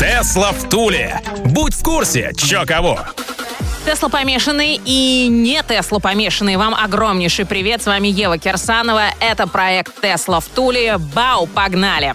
Тесла в Туле. Будь в курсе, чё кого. Теслапомешанные и не теслапомешанные. Вам огромнейший привет. С вами Ева Кирсанова. Это проект Тесла в Туле. Бау, погнали!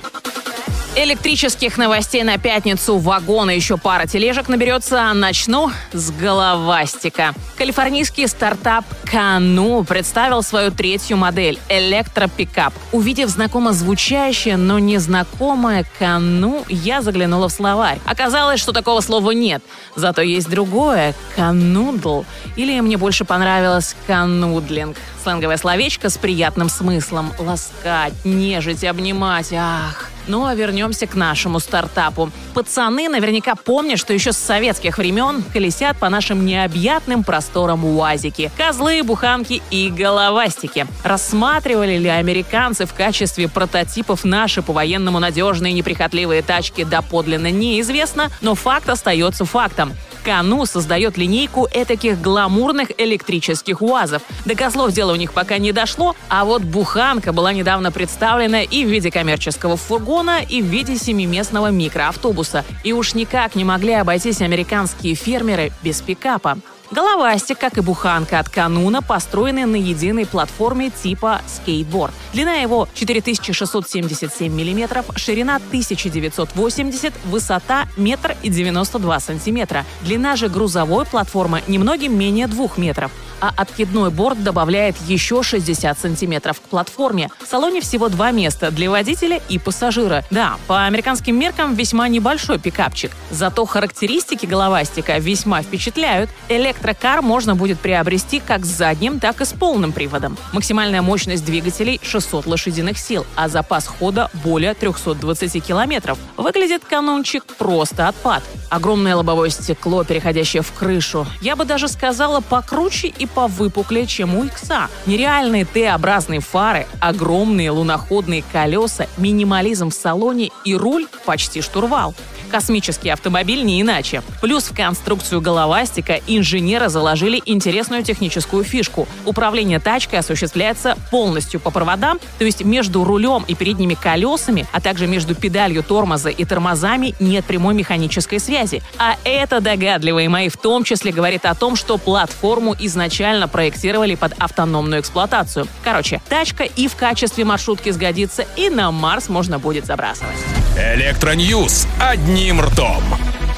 Электрических новостей на пятницу, вагон и еще пара тележек наберется. Начну с головастика. Калифорнийский стартап Canoo представил свою третью модель – электропикап. Увидев знакомо звучащее, но незнакомое Canoo, я заглянула в словарь. Оказалось, что такого слова нет. Зато есть другое – канудл. Или мне больше понравилось канудлинг. Сленговое словечко с приятным смыслом – ласкать, нежить, обнимать. Ах, ну а вернемся к нашему стартапу. Пацаны наверняка помнят, что еще с советских времен колесят по нашим необъятным просторам УАЗики. Козлы, буханки и головастики. Рассматривали ли американцы в качестве прототипов наши по-военному надежные неприхотливые тачки доподлинно неизвестно, но факт остается фактом. Кану создает линейку этаких гламурных электрических УАЗов. До козлов дело у них пока не дошло, а вот буханка была недавно представлена и в виде коммерческого фургона, и в виде семиместного микроавтобуса. И уж никак не могли обойтись американские фермеры без пикапа. Головастик, как и буханка от кануна, построены на единой платформе типа скейтборд. Длина его 4677 мм, ширина 1980, высота 1,92 сантиметра. Длина же грузовой платформы немногим менее 2 метров а откидной борт добавляет еще 60 сантиметров к платформе. В салоне всего два места для водителя и пассажира. Да, по американским меркам весьма небольшой пикапчик. Зато характеристики головастика весьма впечатляют. Электрокар можно будет приобрести как с задним, так и с полным приводом. Максимальная мощность двигателей 600 лошадиных сил, а запас хода более 320 километров. Выглядит канончик просто отпад. Огромное лобовое стекло, переходящее в крышу. Я бы даже сказала покруче и повыпуклее, чем у Икса. Нереальные Т-образные фары, огромные луноходные колеса, минимализм в салоне и руль почти штурвал. Космический автомобиль не иначе. Плюс в конструкцию головастика инженеры заложили интересную техническую фишку. Управление тачкой осуществляется полностью по проводам, то есть между рулем и передними колесами, а также между педалью тормоза и тормозами нет прямой механической связи. А это, догадливые мои, в том числе говорит о том, что платформу изначально проектировали под автономную эксплуатацию. Короче, тачка и в качестве маршрутки сгодится, и на Марс можно будет забрасывать. Электро news одним ртом.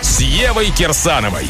С Евой Кирсановой.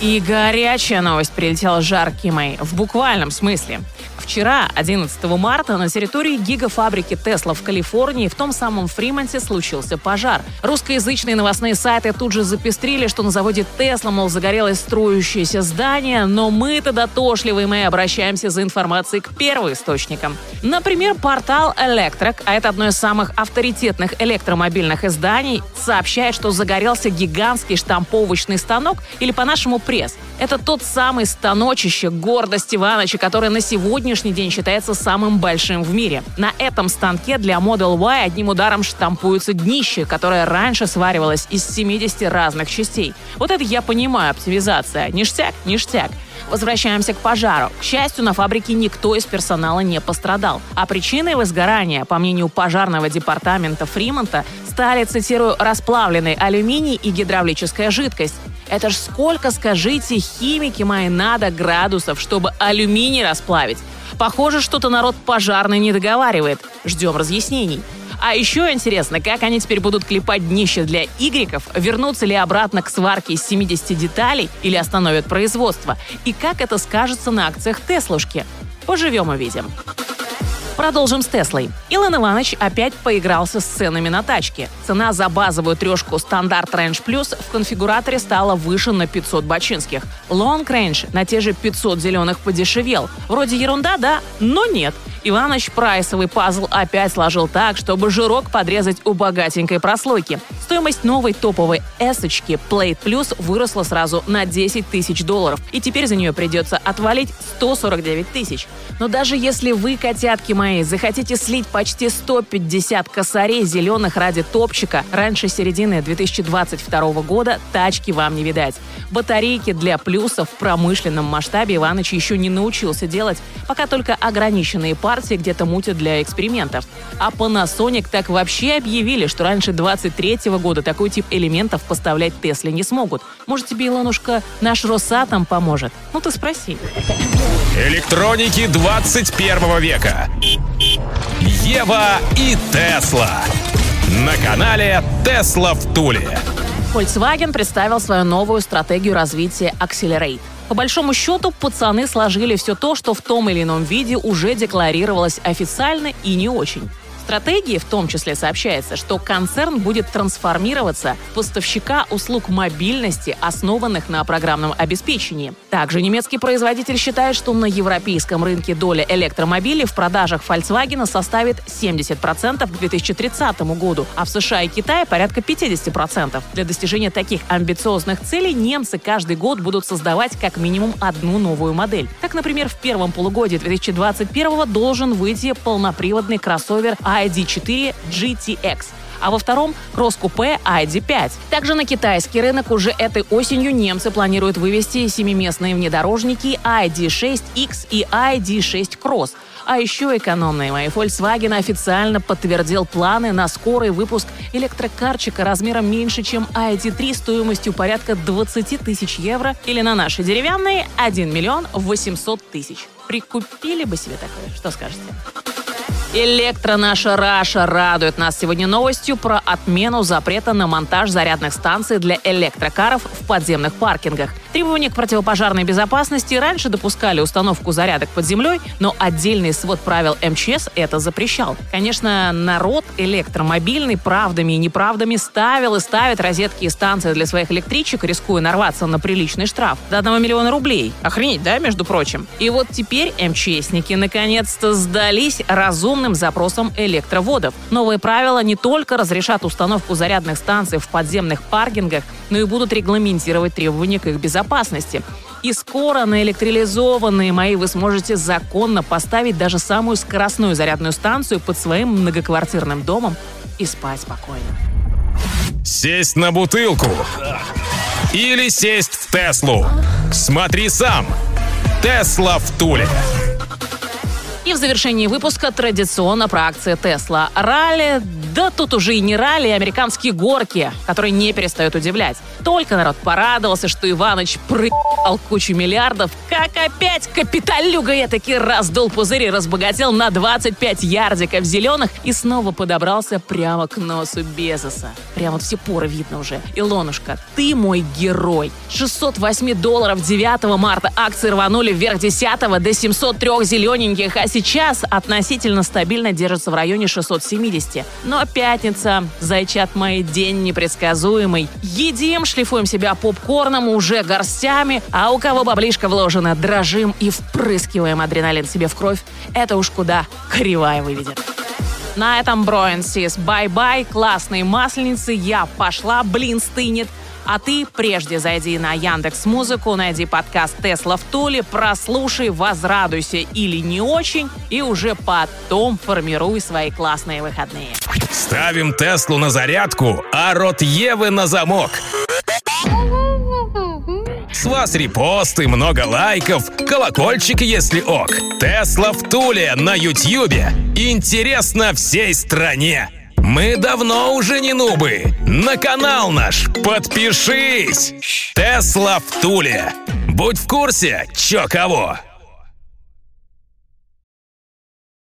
И горячая новость прилетела жаркимой, в буквальном смысле. Вчера, 11 марта, на территории гигафабрики Тесла в Калифорнии в том самом Фримонте случился пожар. Русскоязычные новостные сайты тут же запестрили, что на заводе Тесла, мол, загорелось строящееся здание, но мы-то дотошливые, мы обращаемся за информацией к первоисточникам. Например, портал Electrek, а это одно из самых авторитетных электромобильных изданий, сообщает, что загорелся гигантский штамповочный станок или по-нашему пресс. Это тот самый станочище, гордость Ивановича, который на сегодняшний день считается самым большим в мире. На этом станке для Model Y одним ударом штампуется днище, которое раньше сваривалось из 70 разных частей. Вот это я понимаю, оптимизация. Ништяк, ништяк. Возвращаемся к пожару. К счастью, на фабрике никто из персонала не пострадал. А причиной возгорания, по мнению пожарного департамента Фримонта, стали, цитирую, расплавленный алюминий и гидравлическая жидкость. Это ж сколько, скажите, химики мои надо градусов, чтобы алюминий расплавить? Похоже, что-то народ пожарный не договаривает. Ждем разъяснений. А еще интересно, как они теперь будут клепать днище для игреков, вернутся ли обратно к сварке из 70 деталей или остановят производство, и как это скажется на акциях Теслушки. Поживем увидим. Продолжим с Теслой. Илон Иванович опять поигрался с ценами на тачке. Цена за базовую трешку стандарт Range Plus в конфигураторе стала выше на 500 бочинских. Long Range на те же 500 зеленых подешевел. Вроде ерунда, да? Но нет. Иваныч прайсовый пазл опять сложил так, чтобы жирок подрезать у богатенькой прослойки. Стоимость новой топовой эсочки Plate Plus выросла сразу на 10 тысяч долларов, и теперь за нее придется отвалить 149 тысяч. Но даже если вы, котятки мои, захотите слить почти 150 косарей зеленых ради топчика, раньше середины 2022 года тачки вам не видать. Батарейки для плюсов в промышленном масштабе Иваныч еще не научился делать, пока только ограниченные партии где-то мутят для экспериментов. А Panasonic так вообще объявили, что раньше 23 года такой тип элементов поставлять Тесле не смогут. Может, тебе, Илонушка, наш Росатом поможет? Ну ты спроси. Электроники 21 века. Ева и Тесла. На канале Тесла в Туле. Volkswagen представил свою новую стратегию развития Accelerate. По большому счету, пацаны сложили все то, что в том или ином виде уже декларировалось официально и не очень стратегии в том числе сообщается, что концерн будет трансформироваться в поставщика услуг мобильности, основанных на программном обеспечении. Также немецкий производитель считает, что на европейском рынке доля электромобилей в продажах Volkswagen составит 70% к 2030 году, а в США и Китае порядка 50%. Для достижения таких амбициозных целей немцы каждый год будут создавать как минимум одну новую модель. Так, например, в первом полугодии 2021 должен выйти полноприводный кроссовер ID4 GTX а во втором – кросс-купе ID5. Также на китайский рынок уже этой осенью немцы планируют вывести семиместные внедорожники ID6X и ID6 Cross. А еще экономные мои Volkswagen официально подтвердил планы на скорый выпуск электрокарчика размером меньше, чем ID3 стоимостью порядка 20 тысяч евро или на наши деревянные 1 миллион 800 тысяч. Прикупили бы себе такое, что скажете? Электро наша Раша радует нас сегодня новостью про отмену запрета на монтаж зарядных станций для электрокаров в подземных паркингах. Требования к противопожарной безопасности раньше допускали установку зарядок под землей, но отдельный свод правил МЧС это запрещал. Конечно, народ электромобильный правдами и неправдами ставил и ставит розетки и станции для своих электричек, рискуя нарваться на приличный штраф до 1 миллиона рублей. Охренеть, да, между прочим? И вот теперь МЧСники наконец-то сдались разумно огромным запросом электроводов. Новые правила не только разрешат установку зарядных станций в подземных паркингах, но и будут регламентировать требования к их безопасности. И скоро на электролизованные мои вы сможете законно поставить даже самую скоростную зарядную станцию под своим многоквартирным домом и спать спокойно. Сесть на бутылку или сесть в Теслу. Смотри сам. Тесла в Туле. И в завершении выпуска традиционно про акции Тесла. Ралли, да тут уже и не ралли, а американские горки, которые не перестают удивлять. Только народ порадовался, что Иваныч прыгал кучу миллиардов, как опять капиталюга я таки раздул пузырь и разбогател на 25 ярдиков зеленых и снова подобрался прямо к носу Безоса. Прямо вот все поры видно уже. Илонушка, ты мой герой. 608 долларов 9 марта акции рванули вверх 10 до 703 зелененьких, а сейчас относительно стабильно держится в районе 670. Но пятница, зайчат мои, день непредсказуемый. Едим, шлифуем себя попкорном уже горстями, а у кого баблишка вложена, дрожим и впрыскиваем адреналин себе в кровь. Это уж куда кривая выведет. На этом bro and sis. Bye-bye, классной масленицы, я пошла, блин стынет. А ты прежде зайди на Яндекс Музыку, найди подкаст Тесла в Туле, прослушай, возрадуйся или не очень, и уже потом формируй свои классные выходные. Ставим Теслу на зарядку, а рот Евы на замок. С вас репосты, много лайков, колокольчик, если ок. Тесла в Туле на Ютьюбе. Интересно всей стране. Мы давно уже не нубы. На канал наш подпишись. Тесла в Туле. Будь в курсе, чё кого.